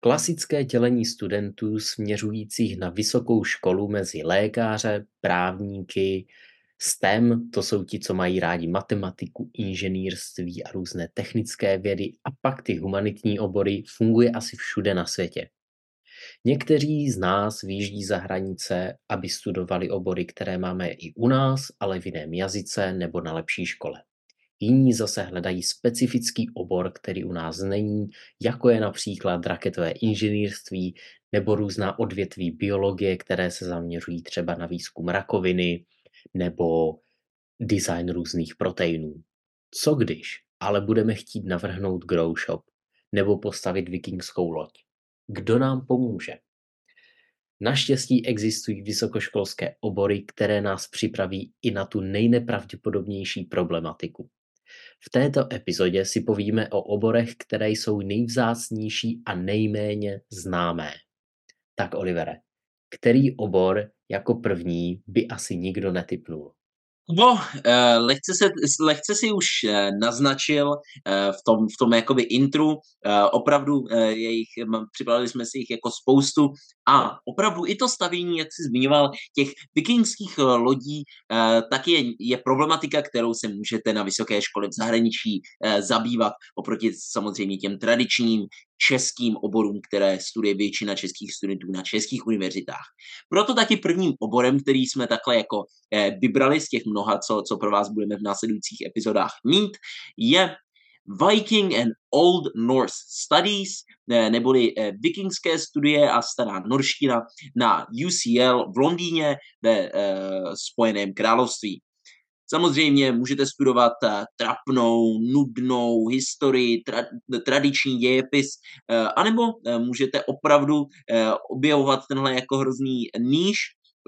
Klasické dělení studentů směřujících na vysokou školu mezi lékaře, právníky, STEM, to jsou ti, co mají rádi matematiku, inženýrství a různé technické vědy a pak ty humanitní obory, funguje asi všude na světě. Někteří z nás výjíždí za hranice, aby studovali obory, které máme i u nás, ale v jiném jazyce nebo na lepší škole. Jiní zase hledají specifický obor, který u nás není, jako je například raketové inženýrství nebo různá odvětví biologie, které se zaměřují třeba na výzkum rakoviny nebo design různých proteinů. Co když ale budeme chtít navrhnout grow shop nebo postavit vikingskou loď? Kdo nám pomůže? Naštěstí existují vysokoškolské obory, které nás připraví i na tu nejnepravděpodobnější problematiku. V této epizodě si povíme o oborech, které jsou nejvzácnější a nejméně známé. Tak Olivere, který obor jako první by asi nikdo netypnul? Kubo, eh, lehce, se, lehce si už eh, naznačil eh, v tom, v tom jakoby intru, opravdu jejich, připravili jsme si jich jako spoustu a opravdu i to stavění, jak jsi zmiňoval, těch vikingských lodí, tak je, je problematika, kterou se můžete na vysoké škole v zahraničí zabývat oproti samozřejmě těm tradičním českým oborům, které studuje většina českých studentů na českých univerzitách. Proto taky prvním oborem, který jsme takhle jako vybrali z těch mnoha, co, co pro vás budeme v následujících epizodách mít, je Viking and Old Norse Studies, neboli eh, vikingské studie a stará norština na UCL v Londýně ve eh, Spojeném království. Samozřejmě můžete studovat eh, trapnou, nudnou historii, tra, tradiční dějepis, anebo můžete opravdu objevovat tenhle jako hrozný níž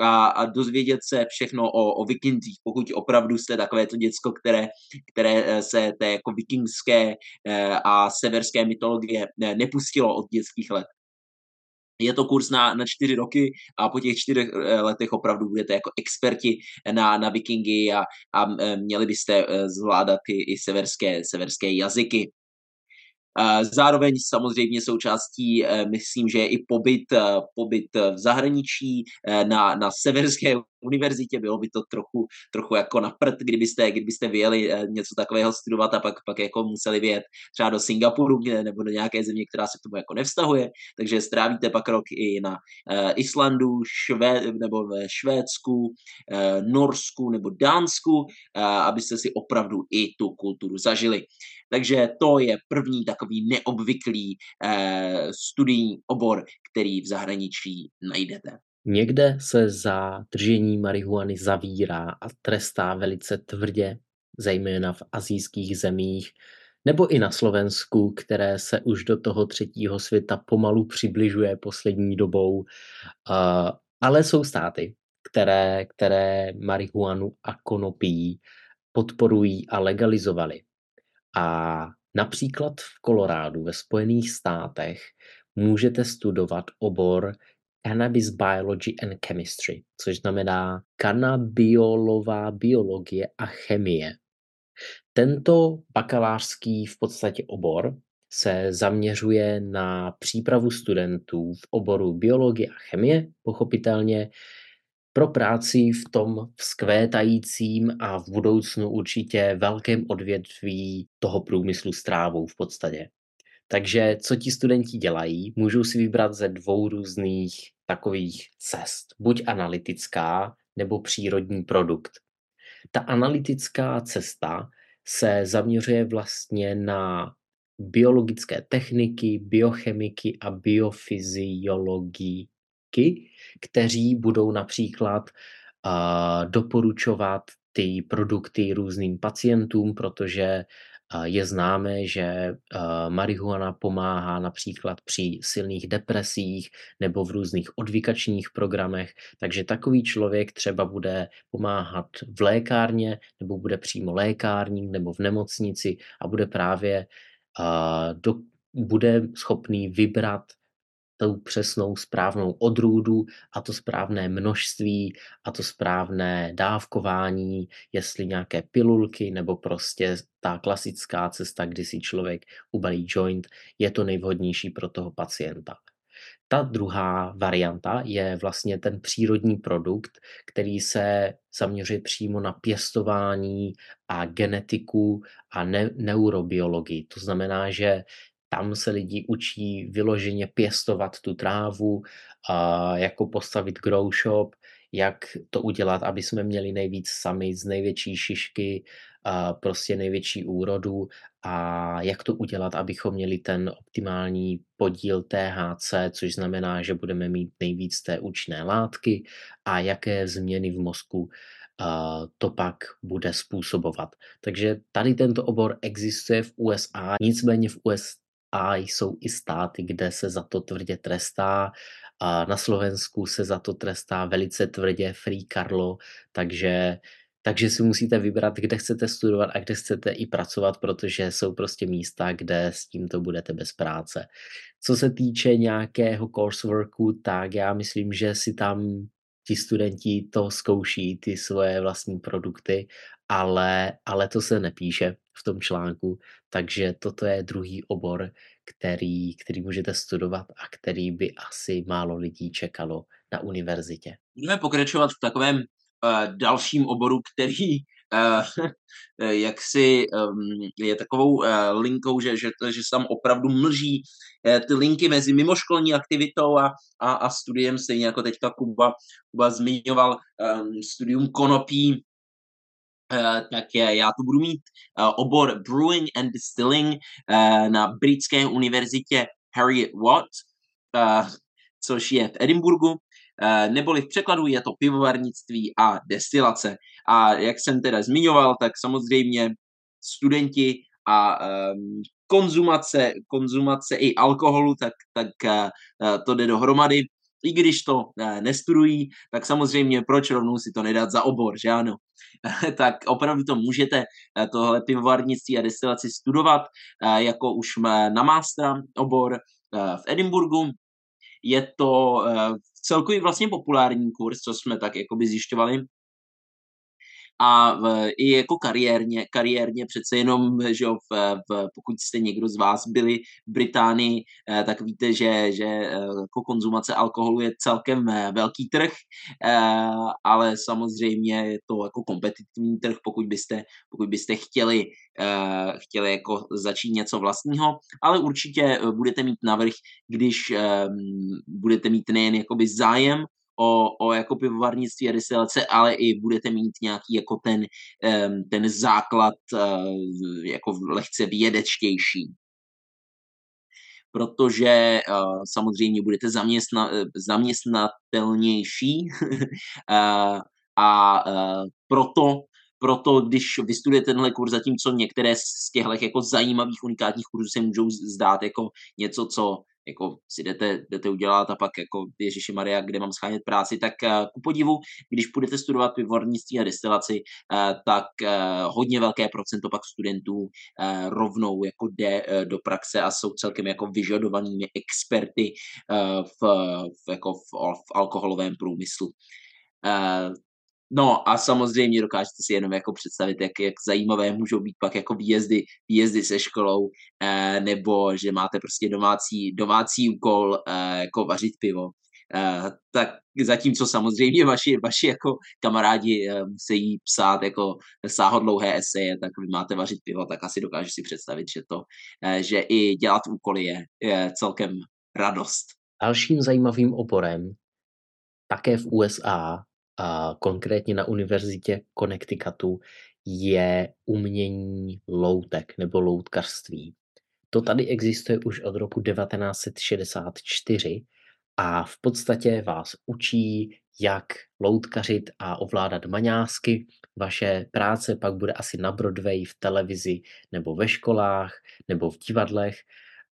a, a dozvědět se všechno o, o vikingzích, pokud opravdu jste takové to děcko, které, které eh, se té jako vikingské eh, a severské mytologie eh, nepustilo od dětských let. Je to kurz na, na čtyři roky a po těch čtyřech letech opravdu budete jako experti na, na vikingy a, a měli byste zvládat i, i severské, severské jazyky. Zároveň samozřejmě součástí, eh, myslím, že je i pobyt, eh, pobyt v zahraničí eh, na, na severské univerzitě, bylo by to trochu, trochu jako na prd, kdybyste, kdybyste vyjeli něco takového studovat a pak, pak jako museli vyjet třeba do Singapuru nebo do nějaké země, která se k tomu jako nevztahuje, takže strávíte pak rok i na Islandu, Švé, nebo ve Švédsku, Norsku nebo Dánsku, abyste si opravdu i tu kulturu zažili. Takže to je první takový neobvyklý eh, studijní obor, který v zahraničí najdete. Někde se za držení marihuany zavírá a trestá velice tvrdě, zejména v azijských zemích, nebo i na Slovensku, které se už do toho třetího světa pomalu přibližuje poslední dobou. Ale jsou státy, které, které marihuanu a konopí podporují a legalizovali. A například v Kolorádu ve Spojených státech můžete studovat obor Cannabis Biology and Chemistry, což znamená kanabiolová biologie a chemie. Tento bakalářský v podstatě obor se zaměřuje na přípravu studentů v oboru biologie a chemie, pochopitelně pro práci v tom vzkvétajícím a v budoucnu určitě velkém odvětví toho průmyslu s trávou v podstatě. Takže co ti studenti dělají, můžou si vybrat ze dvou různých takových cest. Buď analytická, nebo přírodní produkt. Ta analytická cesta se zaměřuje vlastně na biologické techniky, biochemiky a biofyziologii kteří budou například uh, doporučovat ty produkty různým pacientům, protože Je známé, že marihuana pomáhá například při silných depresích nebo v různých odvykačních programech, takže takový člověk třeba bude pomáhat v lékárně nebo bude přímo lékárník nebo v nemocnici a bude právě do, bude schopný vybrat tou přesnou správnou odrůdu a to správné množství a to správné dávkování, jestli nějaké pilulky nebo prostě ta klasická cesta, kdy si člověk ubalí joint, je to nejvhodnější pro toho pacienta. Ta druhá varianta je vlastně ten přírodní produkt, který se zaměřuje přímo na pěstování a genetiku a ne- neurobiologii. To znamená, že tam se lidi učí vyloženě pěstovat tu trávu, a jako postavit grow shop, jak to udělat, aby jsme měli nejvíc sami z největší šišky, a prostě největší úrodu a jak to udělat, abychom měli ten optimální podíl THC, což znamená, že budeme mít nejvíc té účinné látky a jaké změny v mozku to pak bude způsobovat. Takže tady tento obor existuje v USA, nicméně v USA a jsou i státy, kde se za to tvrdě trestá. A na Slovensku se za to trestá velice tvrdě Free Carlo, takže, takže si musíte vybrat, kde chcete studovat a kde chcete i pracovat, protože jsou prostě místa, kde s tímto budete bez práce. Co se týče nějakého courseworku, tak já myslím, že si tam ti studenti to zkouší, ty svoje vlastní produkty, ale, ale to se nepíše v tom článku, takže toto je druhý obor, který, který můžete studovat a který by asi málo lidí čekalo na univerzitě. Budeme pokračovat v takovém uh, dalším oboru, který jak si um, je takovou uh, linkou, že, že, že se tam opravdu mlží ty linky mezi mimoškolní aktivitou a, a, a studiem, stejně jako teďka Kuba, Kuba zmiňoval um, studium konopí, tak já tu budu mít obor Brewing and Distilling na britské univerzitě Harriet Watt, což je v Edinburgu, neboli v překladu je to pivovarnictví a destilace. A jak jsem teda zmiňoval, tak samozřejmě studenti a um, konzumace, konzumace i alkoholu, tak, tak to jde dohromady i když to eh, nestudují, tak samozřejmě proč rovnou si to nedat za obor, že ano? tak opravdu to můžete eh, tohle pivovarnictví a destilaci studovat eh, jako už na mástra obor v Edinburgu. Je to celkově vlastně populární kurz, co jsme tak jakoby zjišťovali a v, i jako kariérně, kariérně přece jenom, že v, v, pokud jste někdo z vás byli v Británii, eh, tak víte, že, že eh, jako konzumace alkoholu je celkem eh, velký trh, ale samozřejmě je to jako kompetitivní trh, pokud byste, pokud byste chtěli, chtěli jako začít něco vlastního, ale určitě budete mít navrh, když budete mít nejen jakoby zájem o, o jako pivovarnictví a destilace, ale i budete mít nějaký jako ten, ten základ jako lehce vědečtější. Protože uh, samozřejmě budete zaměstna, zaměstnatelnější uh, a uh, proto, proto, když vystudujete tenhle kurz, zatímco některé z těchto jako zajímavých unikátních kurzů se můžou zdát jako něco, co jako si jdete, jdete udělat a pak jako Ježíši Maria, kde mám schánět práci, tak uh, ku podivu, když budete studovat pivovarnictví a destilaci, uh, tak uh, hodně velké procento pak studentů rovnou jako jde do praxe a jsou celkem jako vyžadovanými experty v, v, jako v, v alkoholovém průmyslu. No a samozřejmě dokážete si jenom jako představit, jak, jak zajímavé můžou být pak jako výjezdy, výjezdy se školou, eh, nebo že máte prostě domácí, domácí úkol eh, jako vařit pivo. Eh, tak zatímco samozřejmě vaši, vaši jako kamarádi eh, musí psát jako sáhodlouhé eseje, tak vy máte vařit pivo, tak asi dokážu si představit, že to, eh, že i dělat úkoly je, je celkem radost. Dalším zajímavým oborem také v USA a konkrétně na univerzitě Connecticutu, je umění loutek nebo loutkařství. To tady existuje už od roku 1964 a v podstatě vás učí, jak loutkařit a ovládat maňásky. Vaše práce pak bude asi na Broadway, v televizi nebo ve školách nebo v divadlech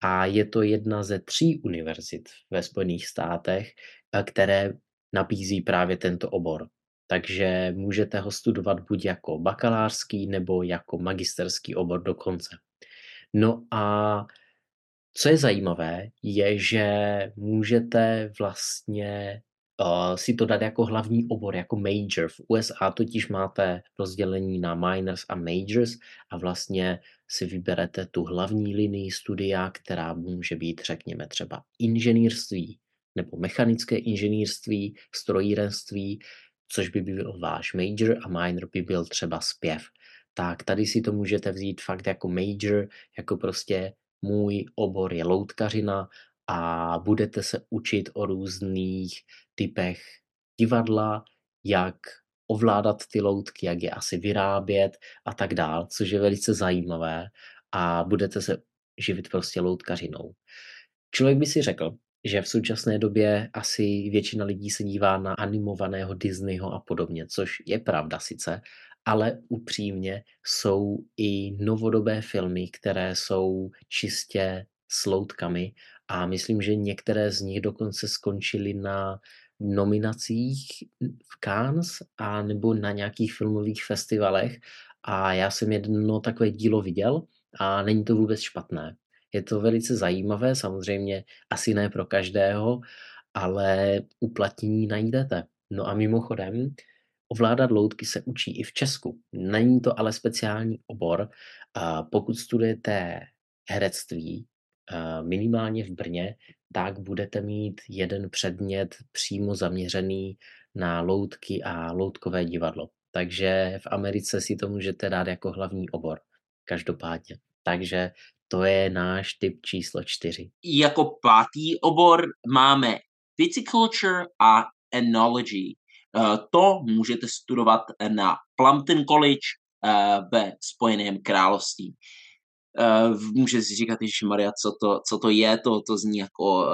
a je to jedna ze tří univerzit ve Spojených státech, eh, které nabízí právě tento obor. Takže můžete ho studovat buď jako bakalářský nebo jako magisterský obor dokonce. No a co je zajímavé, je, že můžete vlastně uh, si to dát jako hlavní obor, jako major. V USA totiž máte rozdělení na minors a majors a vlastně si vyberete tu hlavní linii studia, která může být, řekněme, třeba inženýrství nebo mechanické inženýrství, strojírenství, což by byl váš major a minor by byl třeba zpěv. Tak tady si to můžete vzít fakt jako major, jako prostě můj obor je loutkařina a budete se učit o různých typech divadla, jak ovládat ty loutky, jak je asi vyrábět a tak dál, což je velice zajímavé a budete se živit prostě loutkařinou. Člověk by si řekl, že v současné době asi většina lidí se dívá na animovaného Disneyho a podobně, což je pravda sice, ale upřímně jsou i novodobé filmy, které jsou čistě s loutkami a myslím, že některé z nich dokonce skončily na nominacích v Cannes a nebo na nějakých filmových festivalech a já jsem jedno takové dílo viděl a není to vůbec špatné. Je to velice zajímavé, samozřejmě asi ne pro každého, ale uplatnění najdete. No a mimochodem, ovládat loutky se učí i v Česku. Není to ale speciální obor. Pokud studujete herectví, minimálně v Brně, tak budete mít jeden předmět přímo zaměřený na loutky a loutkové divadlo. Takže v Americe si to můžete dát jako hlavní obor. Každopádně. Takže to je náš typ číslo čtyři. Jako pátý obor máme Viticulture a Enology. Eh, to můžete studovat na Plumpton College eh, ve Spojeném království. Eh, může si říkat, že Maria, co to, co to je, to, to zní jako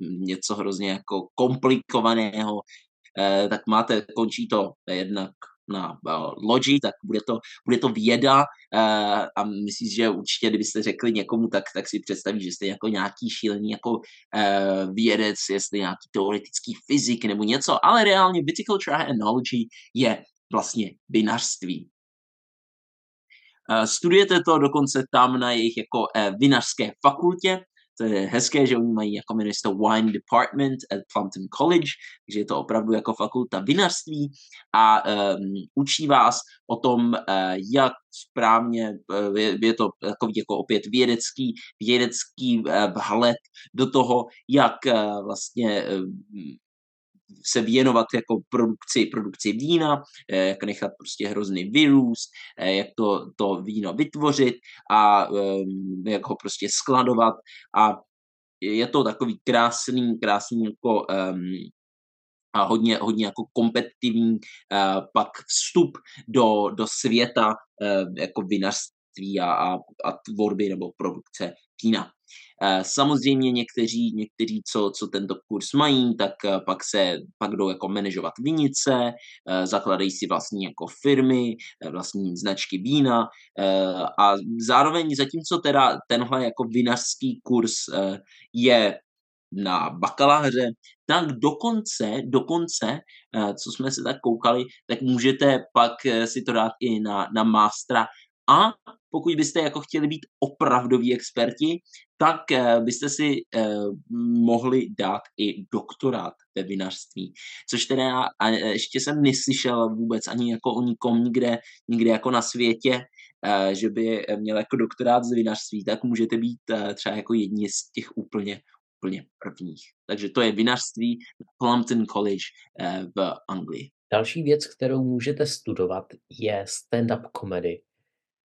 něco hrozně jako komplikovaného, tak máte, končí to jednak na uh, logi, tak bude to, bude to věda uh, a myslím, že určitě, kdybyste řekli někomu, tak, tak si představí, že jste jako nějaký šílený jako uh, vědec, jestli nějaký teoretický fyzik nebo něco, ale reálně viticulture and knowledge je vlastně vinařství. Studujete to dokonce tam na jejich jako vinařské fakultě, to je hezké, že oni mají, jako jmenuje to Wine Department at Plumpton College, takže je to opravdu jako fakulta vinařství. A um, učí vás o tom, uh, jak správně, uh, je, je to takový jako opět vědecký, vědecký uh, vhled do toho, jak uh, vlastně uh, se věnovat jako produkci, produkci vína, eh, jak nechat prostě hrozný vyrůst, eh, jak to, to víno vytvořit a ehm, jak ho prostě skladovat a je to takový krásný, krásný jako um, a hodně, hodně jako kompetitivní uh, pak vstup do, do světa uh, jako vinařství a, a, a tvorby nebo produkce vína. Eh, samozřejmě někteří, někteří co, co tento kurz mají, tak eh, pak se pak jdou jako manažovat vinice, eh, zakladají si vlastní jako firmy, vlastní značky vína a zároveň zatímco teda tenhle jako vinařský kurz je na bakaláře, tak dokonce, dokonce, co jsme se tak koukali, tak můžete pak si to dát i na, na mástra a pokud byste jako chtěli být opravdoví experti, tak eh, byste si eh, mohli dát i doktorát ve vinařství. Což teda ještě jsem neslyšel vůbec ani jako o nikom nikde, nikde jako na světě, eh, že by měl jako doktorát z vinařství, tak můžete být třeba jako jedni z těch úplně úplně prvních. Takže to je vinařství Plumpton College v Anglii. Další věc, kterou můžete studovat, je stand-up comedy.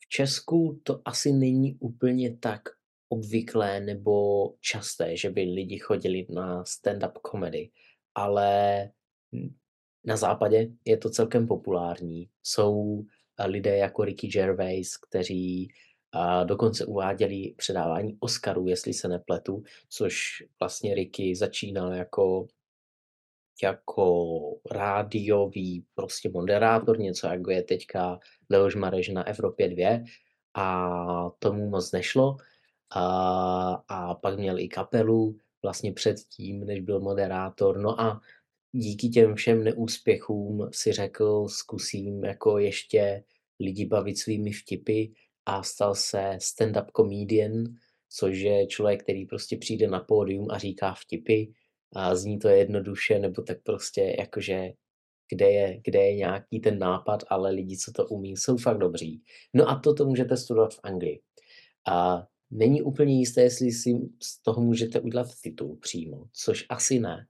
Česku to asi není úplně tak obvyklé nebo časté, že by lidi chodili na stand-up comedy, ale na západě je to celkem populární. Jsou lidé jako Ricky Gervais, kteří A dokonce uváděli předávání Oscarů, jestli se nepletu, což vlastně Ricky začínal jako jako rádiový prostě moderátor, něco jako je teďka Leoš Mareš na Evropě 2 a tomu moc nešlo. A, a pak měl i kapelu vlastně předtím, než byl moderátor. No a díky těm všem neúspěchům si řekl, zkusím jako ještě lidi bavit svými vtipy a stal se stand-up comedian, což je člověk, který prostě přijde na pódium a říká vtipy a zní to jednoduše, nebo tak prostě jakože kde je, kde je nějaký ten nápad, ale lidi, co to umí, jsou fakt dobří. No a toto můžete studovat v Anglii. A není úplně jisté, jestli si z toho můžete udělat titul přímo, což asi ne,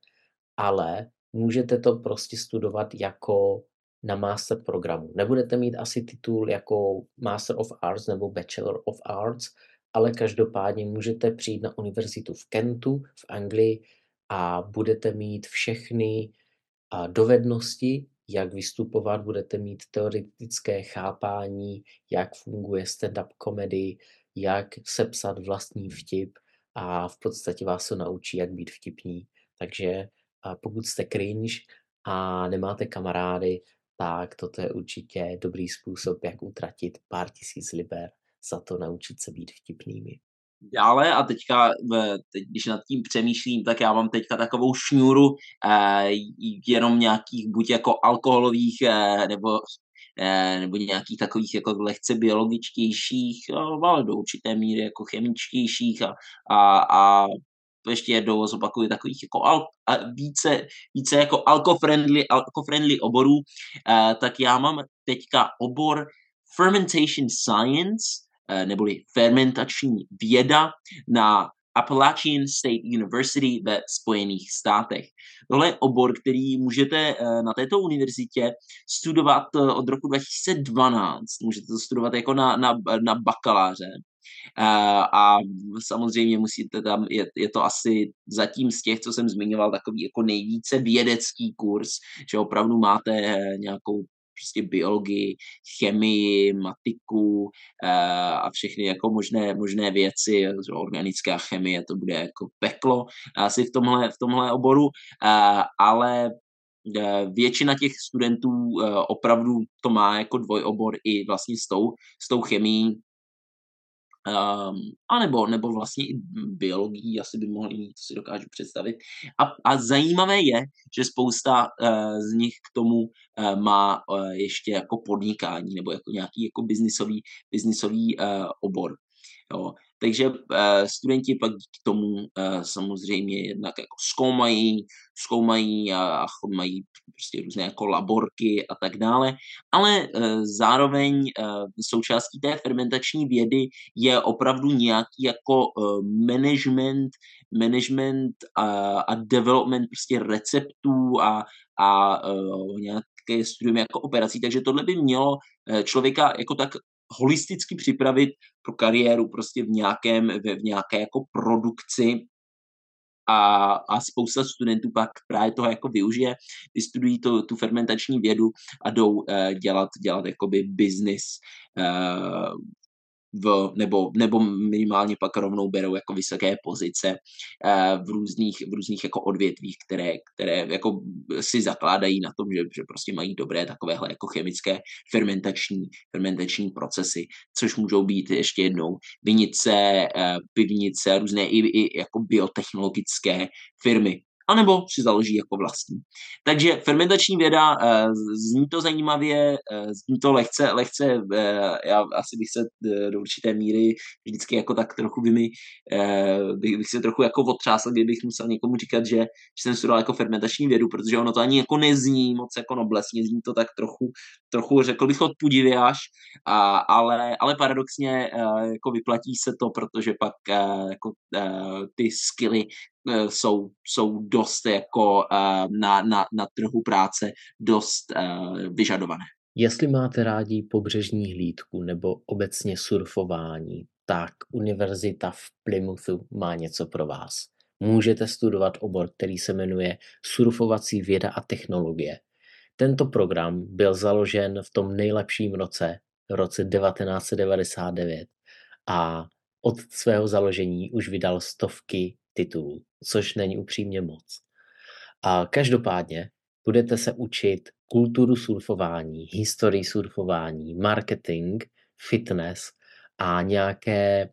ale můžete to prostě studovat jako na master programu. Nebudete mít asi titul jako Master of Arts nebo Bachelor of Arts, ale každopádně můžete přijít na univerzitu v Kentu v Anglii a budete mít všechny dovednosti, jak vystupovat, budete mít teoretické chápání, jak funguje stand-up comedy, jak sepsat vlastní vtip a v podstatě vás to naučí, jak být vtipní. Takže pokud jste cringe a nemáte kamarády, tak toto je určitě dobrý způsob, jak utratit pár tisíc liber za to naučit se být vtipnými. Dále a teďka, teď, když nad tím přemýšlím, tak já mám teďka takovou šňůru eh, jenom nějakých buď jako alkoholových eh, nebo eh, nebo nějakých takových jako lehce biologičtějších, ale do určité míry jako chemičtějších a, a, a ještě jednou zopakuju takových jako al, a více, více jako alko-friendly, alko-friendly oborů, eh, tak já mám teďka obor Fermentation Science, neboli fermentační věda na Appalachian State University ve Spojených státech. Tohle je obor, který můžete eh, na této univerzitě studovat eh, od roku 2012. Můžete to studovat jako na, na, na bakaláře. Eh, a samozřejmě musíte tam, je, je to asi zatím z těch, co jsem zmiňoval, takový jako nejvíce vědecký kurz, že opravdu máte nějakou prostě biologii, chemii, matiku uh, a všechny jako možné, možné věci, organická chemie, to bude jako peklo asi v tomhle, v tomhle oboru, uh, ale eh, většina těch studentů opravdu to má jako dvojobor i vlastně s tou, s tou chemií, Um, a nebo, nebo vlastně i biologii asi by mohli mít, to si dokážu představit. A, a zajímavé je, že spousta uh, z nich k tomu uh, má uh, ještě jako podnikání nebo jako nějaký jako biznisový, biznisový uh, obor. Jo. Takže uh, studenti pak k tomu uh, samozřejmě jednak jako zkoumají, zkoumají a, mají prostě různé jako laborky a tak dále, ale uh, zároveň součástí té fermentační vědy je opravdu nějaký jako management, management a, a development prostě receptů a, a nějaké studium jako operací, takže tohle by mělo člověka jako tak holisticky připravit pro kariéru prostě v nějakém, v, v nějaké jako produkci. A, a spousta studentů pak právě toho jako využije, vystudují to, tu fermentační vědu a jdou uh, dělat, dělat jakoby business uh, v, nebo, nebo minimálně pak rovnou berou jako vysoké pozice uh, v různých, v různých jako odvětvích, které, které jako si zakládají na tom, že, že prostě mají dobré takovéhle jako chemické fermentační, fermentační procesy, což můžou být ještě jednou vinice, uh, pivnice, různé i, i jako biotechnologické firmy, anebo si založí jako vlastní. Takže fermentační věda, eh, zní to zajímavě, eh, zní to lehce, lehce, eh, já asi bych se do určité míry vždycky jako tak trochu by mi, bych, bych se trochu jako otřásl, kdybych musel někomu říkat, že, že jsem studoval jako fermentační vědu, protože ono to ani jako nezní moc jako noblesně, zní to tak trochu, trochu řekl bych odpudivě až, a, ale, ale paradoxně jako vyplatí se to, protože pak jako ty skily Eh, jsou, jsou dost jako eh, na, na, na trhu práce dost eh, vyžadované. Jestli máte rádi pobřežní hlídku nebo obecně surfování, tak univerzita v Plymouthu má něco pro vás. Můžete studovat obor, který se jmenuje Surfovací věda a technologie. Tento program byl založen v tom nejlepším roce, v roce 1999 a od svého založení už vydal stovky titulů, což není upřímně moc. A každopádně budete se učit kulturu surfování, historii surfování, marketing, fitness a nějaké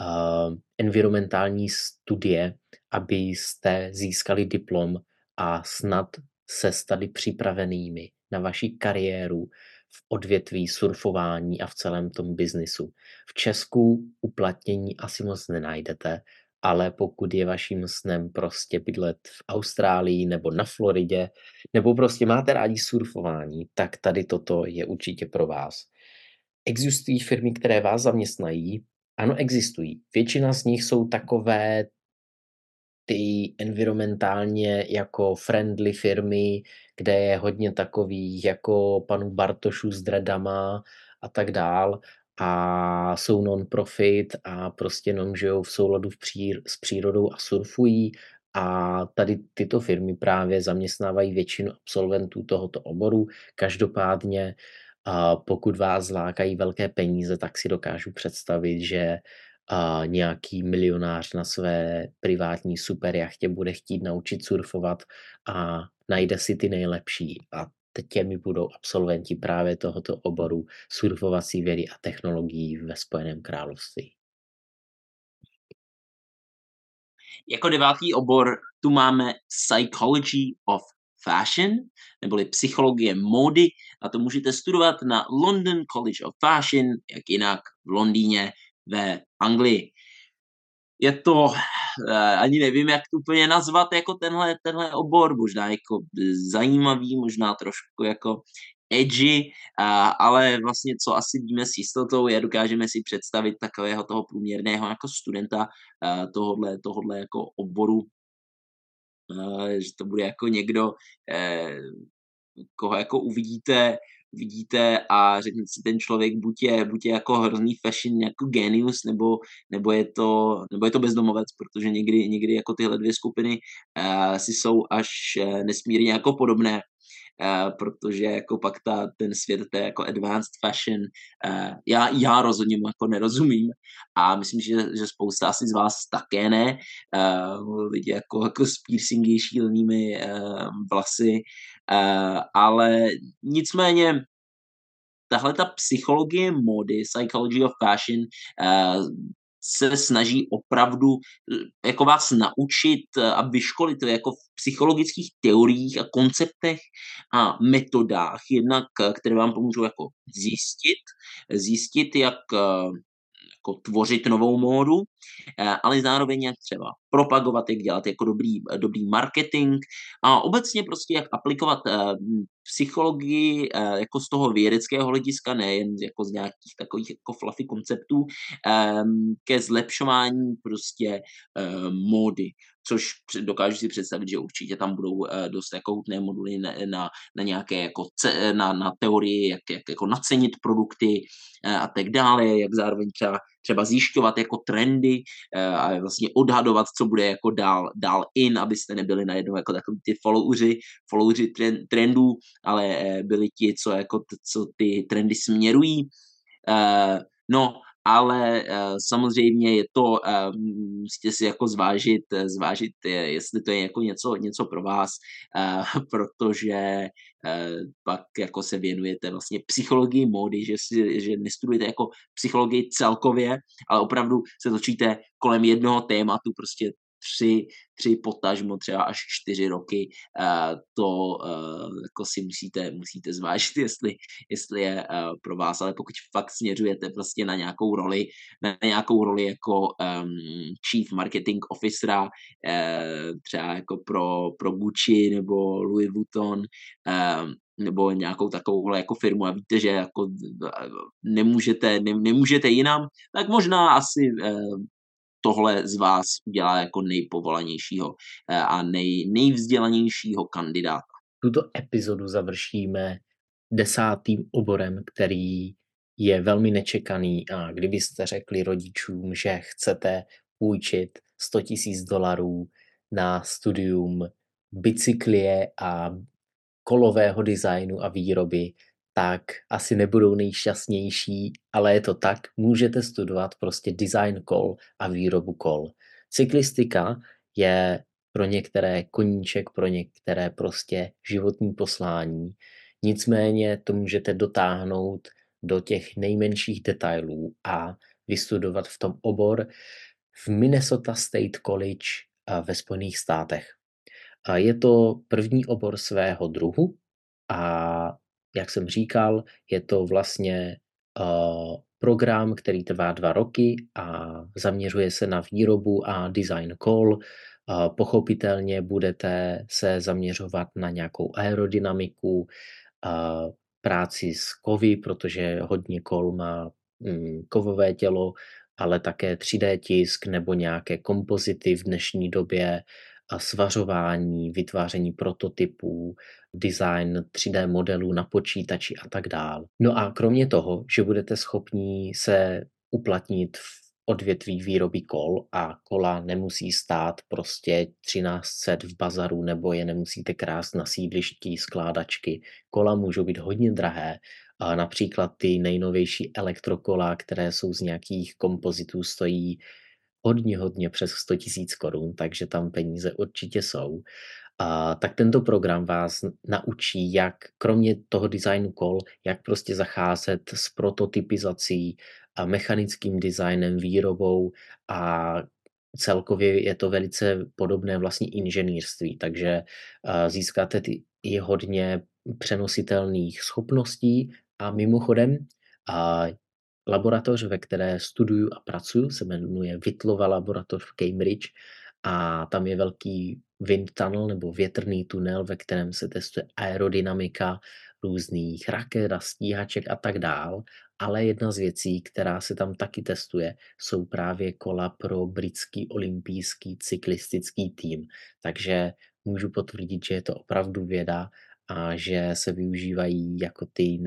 uh, environmentální studie, abyste získali diplom a snad se stali připravenými na vaši kariéru v odvětví surfování a v celém tom biznisu. V Česku uplatnění asi moc nenajdete, ale pokud je vaším snem prostě bydlet v Austrálii nebo na Floridě, nebo prostě máte rádi surfování, tak tady toto je určitě pro vás. Existují firmy, které vás zaměstnají? Ano, existují. Většina z nich jsou takové ty environmentálně jako friendly firmy, kde je hodně takových jako panu Bartošu s dredama a tak dál a jsou non-profit a prostě jenom žijou v souladu v přír- s přírodou a surfují a tady tyto firmy právě zaměstnávají většinu absolventů tohoto oboru. Každopádně pokud vás zlákají velké peníze, tak si dokážu představit, že nějaký milionář na své privátní superjachtě bude chtít naučit surfovat a najde si ty nejlepší. A těmi budou absolventi právě tohoto oboru surfovací vědy a technologií ve Spojeném království. Jako devátý obor tu máme Psychology of Fashion, neboli psychologie módy, a to můžete studovat na London College of Fashion, jak jinak v Londýně ve Anglii. Je to, eh, ani nevím, jak to úplně nazvat, jako tenhle, tenhle obor, možná jako zajímavý, možná trošku jako edgy, ale vlastně co asi víme s jistotou je, dokážeme si představit takového toho průměrného jako studenta eh, tohodle, tohodle jako oboru, eh, že to bude jako někdo, koho jako uvidíte vidíte a řekne si ten člověk, buď je, buď je jako hrozný fashion jako genius, nebo, nebo, je to, nebo je to bezdomovec, protože někdy, někdy jako tyhle dvě skupiny uh, si jsou až uh, nesmírně jako podobné. Uh, protože jako pak ta, ten svět té jako advanced fashion, uh, já, já rozhodně mu jako nerozumím a myslím, že, že spousta asi z vás také ne, uh, lidi jako, jako s piercingy šílenými uh, vlasy, uh, ale nicméně tahle ta psychologie mody, psychology of fashion, uh, se snaží opravdu eh, jako vás naučit eh, a vyškolit jako v psychologických teoriích a konceptech a metodách, jednak, které vám pomůžou jako zjistit, zjistit, jak jako tvořit novou módu, eh, ale zároveň jak třeba propagovat, jak dělat jako dobrý, dobrý marketing a obecně prostě jak aplikovat eh, psychologii eh, jako z toho vědeckého hlediska, nejen jako z nějakých takových jako fluffy konceptů, ke zlepšování prostě módy což dokážu si představit, že určitě tam budou dost jako hutné moduly na, na, na nějaké jako na, na teorii, jak, jak jako nacenit produkty a tak dále, jak zároveň třeba třeba zjišťovat jako trendy eh, a vlastně odhadovat, co bude jako dál, dál in, abyste nebyli najednou jako takový ty followři, followři trendů, ale eh, byli ti, co, jako, co ty trendy směrují. Eh, no ale uh, samozřejmě je to, uh, musíte si jako zvážit, eh, zvážit, jestli to je jako něco, něco pro vás, protože pak jako se věnujete vlastně psychologii módy, že, si, že nestudujete jako psychologii celkově, ale opravdu se točíte kolem jednoho tématu, prostě tři, tři potažmo třeba až čtyři roky, to jako si musíte, musíte zvážit, jestli, jestli je pro vás, ale pokud fakt směřujete prostě na nějakou roli, na nějakou roli jako um, chief marketing officera, třeba jako pro, pro Gucci nebo Louis Vuitton, um, nebo nějakou takovou jako firmu a víte, že jako nemůžete, ne, nemůžete jinam, tak možná asi tohle z vás udělá jako nejpovolanějšího eh, a nej, nejvzdělanějšího kandidáta. Tuto epizodu završíme desátým oborem, který je velmi nečekaný a kdybyste řekli rodičům, že chcete půjčit 100 000 dolarů na studium bicyklie a kolového designu a výroby, tak asi nebudou nejšťastnější, ale je to tak, můžete studovat prostě design kol a výrobu kol. Cyklistika je pro některé koníček, pro některé prostě životní poslání. Nicméně to můžete dotáhnout do těch nejmenších detailů a vystudovat v tom obor v Minnesota State College ve Spojených státech. Je to první obor svého druhu a jak jsem říkal, je to vlastně program, který trvá dva roky a zaměřuje se na výrobu a design call. Pochopitelně budete se zaměřovat na nějakou aerodynamiku, práci s kovy, protože hodně kol má mm, kovové tělo, ale také 3D tisk nebo nějaké kompozity v dnešní době, svařování, vytváření prototypů, design 3D modelů na počítači a tak dál. No a kromě toho, že budete schopní se uplatnit v odvětví výroby kol a kola nemusí stát prostě 1300 v bazaru nebo je nemusíte krást na sídlišti skládačky. Kola můžou být hodně drahé, a například ty nejnovější elektrokola, které jsou z nějakých kompozitů, stojí hodně, hodně přes 100 tisíc korun, takže tam peníze určitě jsou. A, tak tento program vás naučí, jak kromě toho designu kol, jak prostě zacházet s prototypizací a mechanickým designem, výrobou a celkově je to velice podobné vlastní inženýrství, takže získáte ty, i hodně přenositelných schopností a mimochodem a laboratoř, ve které studuju a pracuju, se jmenuje Vitlova laboratoř v Cambridge a tam je velký wind tunnel nebo větrný tunel, ve kterém se testuje aerodynamika různých raket a stíhaček a tak dál. Ale jedna z věcí, která se tam taky testuje, jsou právě kola pro britský olympijský cyklistický tým. Takže můžu potvrdit, že je to opravdu věda a že se využívají jako ty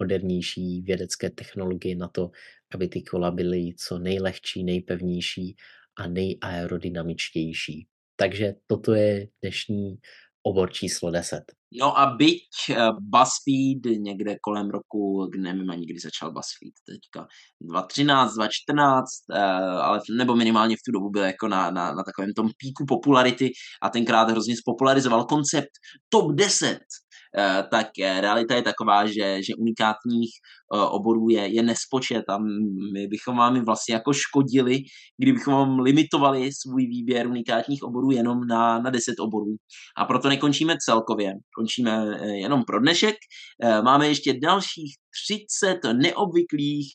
nejmodernější vědecké technologie na to, aby ty kola byly co nejlehčí, nejpevnější a nejaerodynamičtější. Takže toto je dnešní obor číslo 10. No a byť eh, BuzzFeed někde kolem roku, nevím ani kdy začal BuzzFeed teďka, 2013, 2014, eh, ale nebo minimálně v tu dobu byl jako na, na, na takovém tom píku popularity a tenkrát hrozně spopularizoval koncept top 10 Eh, tak eh, realita je taková, že, že unikátních eh, oborů je, je nespočet a my bychom vám vlastně jako škodili, kdybychom vám limitovali svůj výběr unikátních oborů jenom na, na 10 oborů. A proto nekončíme celkově, končíme jenom pro dnešek. Máme ještě dalších 30 neobvyklých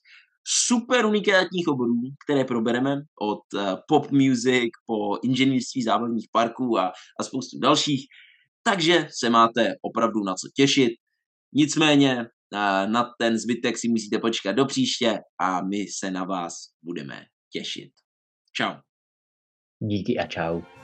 super unikátních oborů, které probereme od pop music po inženýrství zábavních parků a, a spoustu dalších. Takže se máte opravdu na co těšit. Nicméně eh, na ten zbytek si musíte počkat do příště a my se na vás budeme těšit. Čau. Díky a čau.